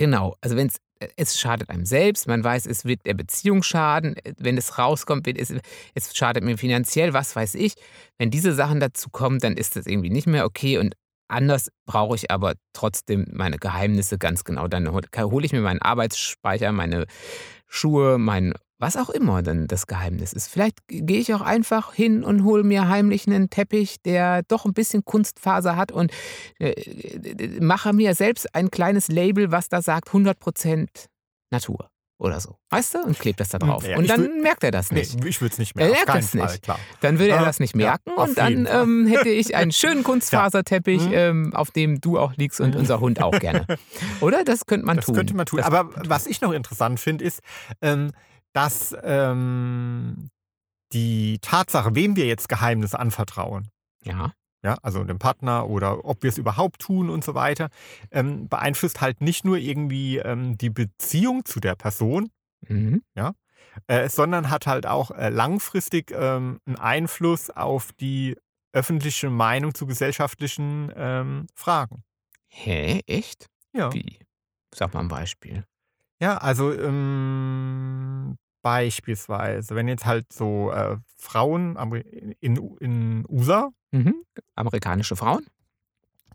Genau. Also wenn es es schadet einem selbst, man weiß, es wird der Beziehung schaden, wenn es rauskommt, wird es, es schadet mir finanziell, was weiß ich. Wenn diese Sachen dazu kommen, dann ist das irgendwie nicht mehr okay und anders brauche ich aber trotzdem meine Geheimnisse ganz genau. Dann hol- hole ich mir meinen Arbeitsspeicher, meine Schuhe, mein was auch immer dann das Geheimnis ist. Vielleicht gehe ich auch einfach hin und hole mir heimlich einen Teppich, der doch ein bisschen Kunstfaser hat und äh, mache mir selbst ein kleines Label, was da sagt 100% Natur oder so. Weißt du? Und klebt das da drauf. Ja, und dann wür- merkt er das Nee, nicht. ich würde es nicht mehr. Er merkt es Fall, nicht. klar. Dann würde er Ja, das nicht ja, merken auf und dann Fall. ähm, hätte ich einen schönen Kunstfaserteppich, Mhm. ähm, auf dem du auch liegst und unser Hund auch gerne. Oder? Das könnte man Das tun. könnte man tun. Das Aber was ich noch interessant finde, ist, ähm, dass ähm, die Tatsache, wem wir jetzt Geheimnisse anvertrauen, Ja. ja, also dem Partner oder ob wir es überhaupt tun und so weiter, ähm, beeinflusst halt nicht nur irgendwie ähm, die Beziehung zu der Person, Mhm. äh, sondern hat halt auch äh, langfristig ähm, einen Einfluss auf die öffentliche Meinung zu gesellschaftlichen ähm, Fragen. Hä? Echt? Ja. Wie? Sag mal ein Beispiel. Ja, also ähm, beispielsweise, wenn jetzt halt so äh, Frauen in, in USA, Mhm. Amerikanische Frauen?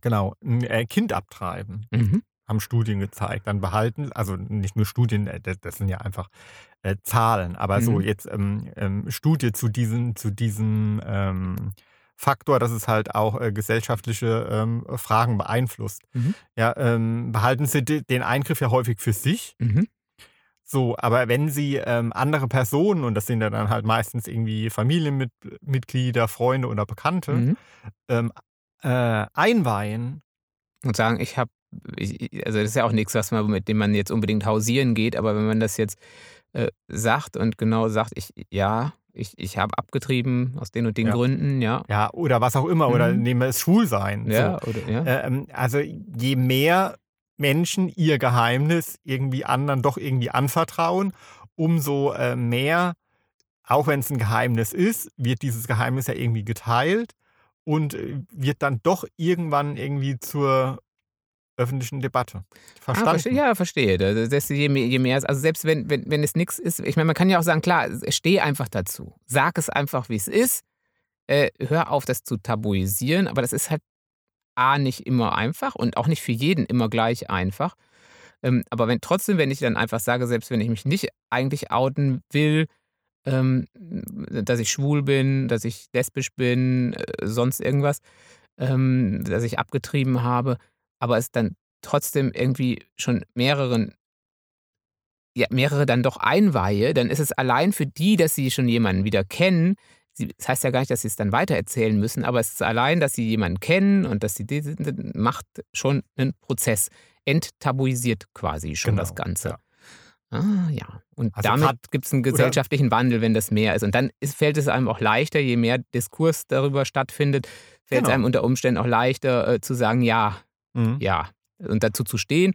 genau, ein äh, Kind abtreiben, Mhm. haben Studien gezeigt. Dann behalten, also nicht nur Studien, äh, das, das sind ja einfach äh, Zahlen, aber so Mhm. jetzt ähm, ähm, Studie zu diesem, zu diesem ähm, Faktor, dass es halt auch äh, gesellschaftliche ähm, Fragen beeinflusst. Mhm. Ja, ähm, behalten sie de- den Eingriff ja häufig für sich. Mhm. So, aber wenn sie ähm, andere Personen, und das sind ja dann halt meistens irgendwie Familienmitglieder, Freunde oder Bekannte, Mhm. ähm, äh, einweihen, Und sagen, ich habe, also das ist ja auch nichts, was man, mit dem man jetzt unbedingt hausieren geht, aber wenn man das jetzt äh, sagt und genau sagt, ich, ja, ich, ich habe abgetrieben aus den und den Ja. Gründen, ja. ja, oder was auch immer, oder Mhm. nehmen wir es Schwulsein. Ja, So. oder, ja. Ähm, also je mehr Menschen ihr Geheimnis irgendwie anderen doch irgendwie anvertrauen, umso äh, mehr, auch wenn es ein Geheimnis ist, wird dieses Geheimnis ja irgendwie geteilt und äh, wird dann doch irgendwann irgendwie zur öffentlichen Debatte. Ah, Verstanden? verstehe, ja, verstehe. Das, je, mehr, je mehr, also selbst wenn, wenn, wenn es nichts ist, ich meine, man kann ja auch sagen, klar, steh einfach dazu. Sag es einfach, wie es ist. Äh, hör auf, das zu tabuisieren, aber das ist halt A, nicht immer einfach und auch nicht für jeden immer gleich einfach. Ähm, aber wenn trotzdem, wenn ich dann einfach sage, selbst wenn ich mich nicht eigentlich outen will, ähm, dass ich schwul bin, dass ich lesbisch bin, äh, sonst irgendwas, ähm, dass ich abgetrieben habe, aber es dann trotzdem irgendwie schon mehreren, ja, mehrere dann doch einweihe, dann ist es allein für die, dass sie schon jemanden wieder kennen. Sie, das heißt ja gar nicht, dass sie es dann weitererzählen müssen, aber es ist allein, dass sie jemanden kennen und dass sie diesen macht schon einen Prozess. Enttabuisiert quasi schon Genau, das Ganze. ja. Ah, ja. Und Also damit gibt es einen gesellschaftlichen Wandel, wenn das mehr ist. Und dann ist, fällt es einem auch leichter, je mehr Diskurs darüber stattfindet, fällt es Genau. einem unter Umständen auch leichter äh, zu sagen, ja, Mhm. ja, und dazu zu stehen.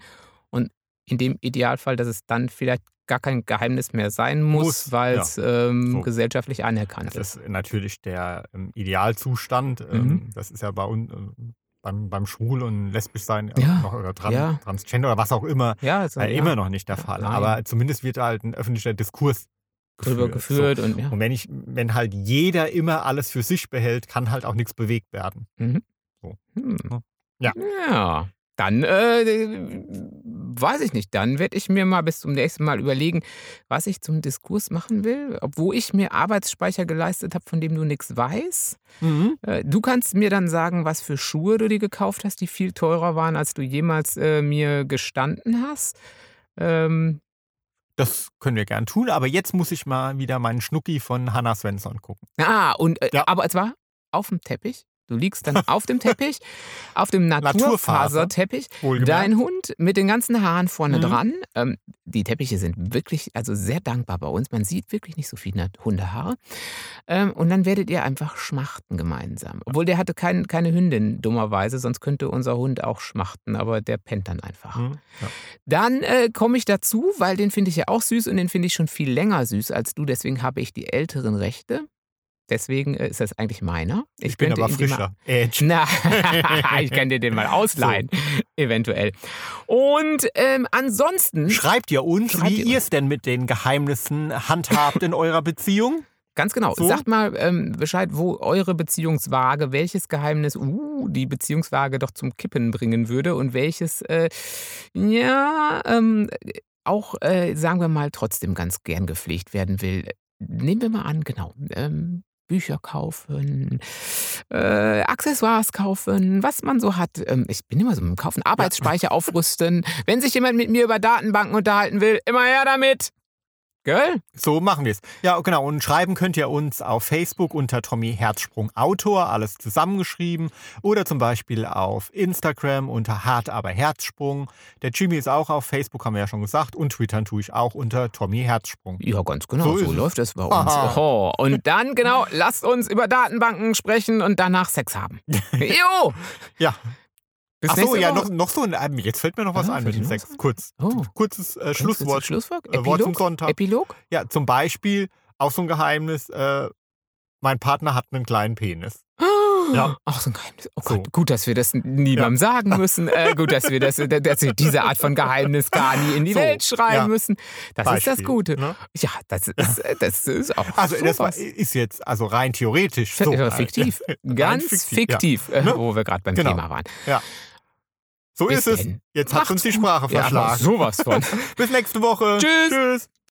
Und in dem Idealfall, dass es dann vielleicht gar kein Geheimnis mehr sein muss, Muss, weil es ähm, So. gesellschaftlich anerkannt Das ist. ist natürlich der ähm, Idealzustand. Mhm. Ähm, das ist ja bei uns ähm, beim, beim Schwul- und Lesbischsein äh, Ja, noch, oder Tran ja. Transgender oder was auch immer Ja, also, äh, ja, immer noch nicht der Ja, Fall. nein. Aber zumindest wird halt ein öffentlicher Diskurs drüber geführt. geführt und ja. So. Und wenn, ich, wenn halt jeder immer alles für sich behält, kann halt auch nichts bewegt werden. Mhm. So. Hm. Ja. Ja. Dann äh, weiß ich nicht. Dann werde ich mir mal bis zum nächsten Mal überlegen, was ich zum Diskurs machen will, obwohl ich mir Arbeitsspeicher geleistet habe, von dem du nichts weißt. Äh, Du kannst mir dann sagen, was für Schuhe du dir gekauft hast, die viel teurer waren, als du jemals äh, mir gestanden hast. Ähm, Das können wir gern tun, aber jetzt muss ich mal wieder meinen Schnucki von Hannah Svensson gucken. ah, und äh, Ja. aber zwar auf dem Teppich. Du liegst dann auf dem Teppich, auf dem Naturfaser. Naturfaserteppich. Dein Hund mit den ganzen Haaren vorne Mhm. dran. Ähm, die Teppiche sind wirklich, also sehr dankbar bei uns. Man sieht wirklich nicht so viele Hundehaare. Ähm, und dann werdet ihr einfach schmachten gemeinsam. Obwohl der hatte kein, keine Hündin, dummerweise, sonst könnte unser Hund auch schmachten, aber der pennt dann einfach. Mhm. Ja. Dann äh, komme ich dazu, weil den finde ich ja auch süß und den finde ich schon viel länger süß als du. Deswegen habe ich die älteren Rechte. Deswegen äh, ist das eigentlich meiner. Ich, bin könnte aber frischer. Edge. na, ich kann dir den mal ausleihen, eventuell. Und ähm, ansonsten, Schreibt ihr uns, Schreibt wie ihr ihr es denn mit den Geheimnissen handhabt in eurer Beziehung? ganz genau, So? sagt mal ähm, Bescheid, wo eure Beziehungswaage, welches Geheimnis uh, die Beziehungswaage doch zum Kippen bringen würde und welches, äh, ja, ähm, auch, äh, sagen wir mal, trotzdem ganz gern gepflegt werden will. Nehmen wir mal an, genau. Ähm, Bücher kaufen, äh, Accessoires kaufen, was man so hat. Ähm, ich bin immer so mit dem Kaufen, Arbeitsspeicher aufrüsten. Wenn sich jemand mit mir über Datenbanken unterhalten will, immer her damit. Gell? So machen wir es. Ja, genau. Und schreiben könnt ihr uns auf Facebook unter Tommy Herzsprung Autor, alles zusammengeschrieben. Oder zum Beispiel auf Instagram unter Hart aber Herzsprung. Der Jimmy ist auch auf Facebook, haben wir ja schon gesagt. Und twittern tue ich auch unter Tommy Herzsprung. Ja, ganz genau. So So, läuft es bei uns. Oh, und dann, genau, lasst uns über Datenbanken sprechen und danach Sex haben. Jo! Ja. Bis Ach so, ja, noch, noch so ein. Jetzt fällt mir noch was Ah, ein mit dem Sex. Kurz. Oh. Kurzes äh, Schlusswort. Schlusswort? Äh, Wort zum Epilog? Sonntag. Epilog? Ja, zum Beispiel auch so ein Geheimnis. Äh, mein Partner hat einen kleinen Penis. Ja. Ach, so ein Geheimnis. Oh So. Gott, gut, dass wir das niemandem sagen müssen. Äh, gut, dass wir, das, dass wir diese Art von Geheimnis gar nie in die So, Welt schreiben ja. müssen. Das ist das Beispiel, Gute. ne? Ja, das ist, das ist auch Also das war, sowas. ist jetzt also rein theoretisch so. äh, fiktiv. Ganz fiktiv, fiktiv, äh, Ne? wo wir gerade beim Genau. Thema waren. Ja. So Bis ist es. denn. Jetzt hat uns die. Sprache Ja, verschlagen. sowas von. Bis nächste Woche. Tschüss. Tschüss.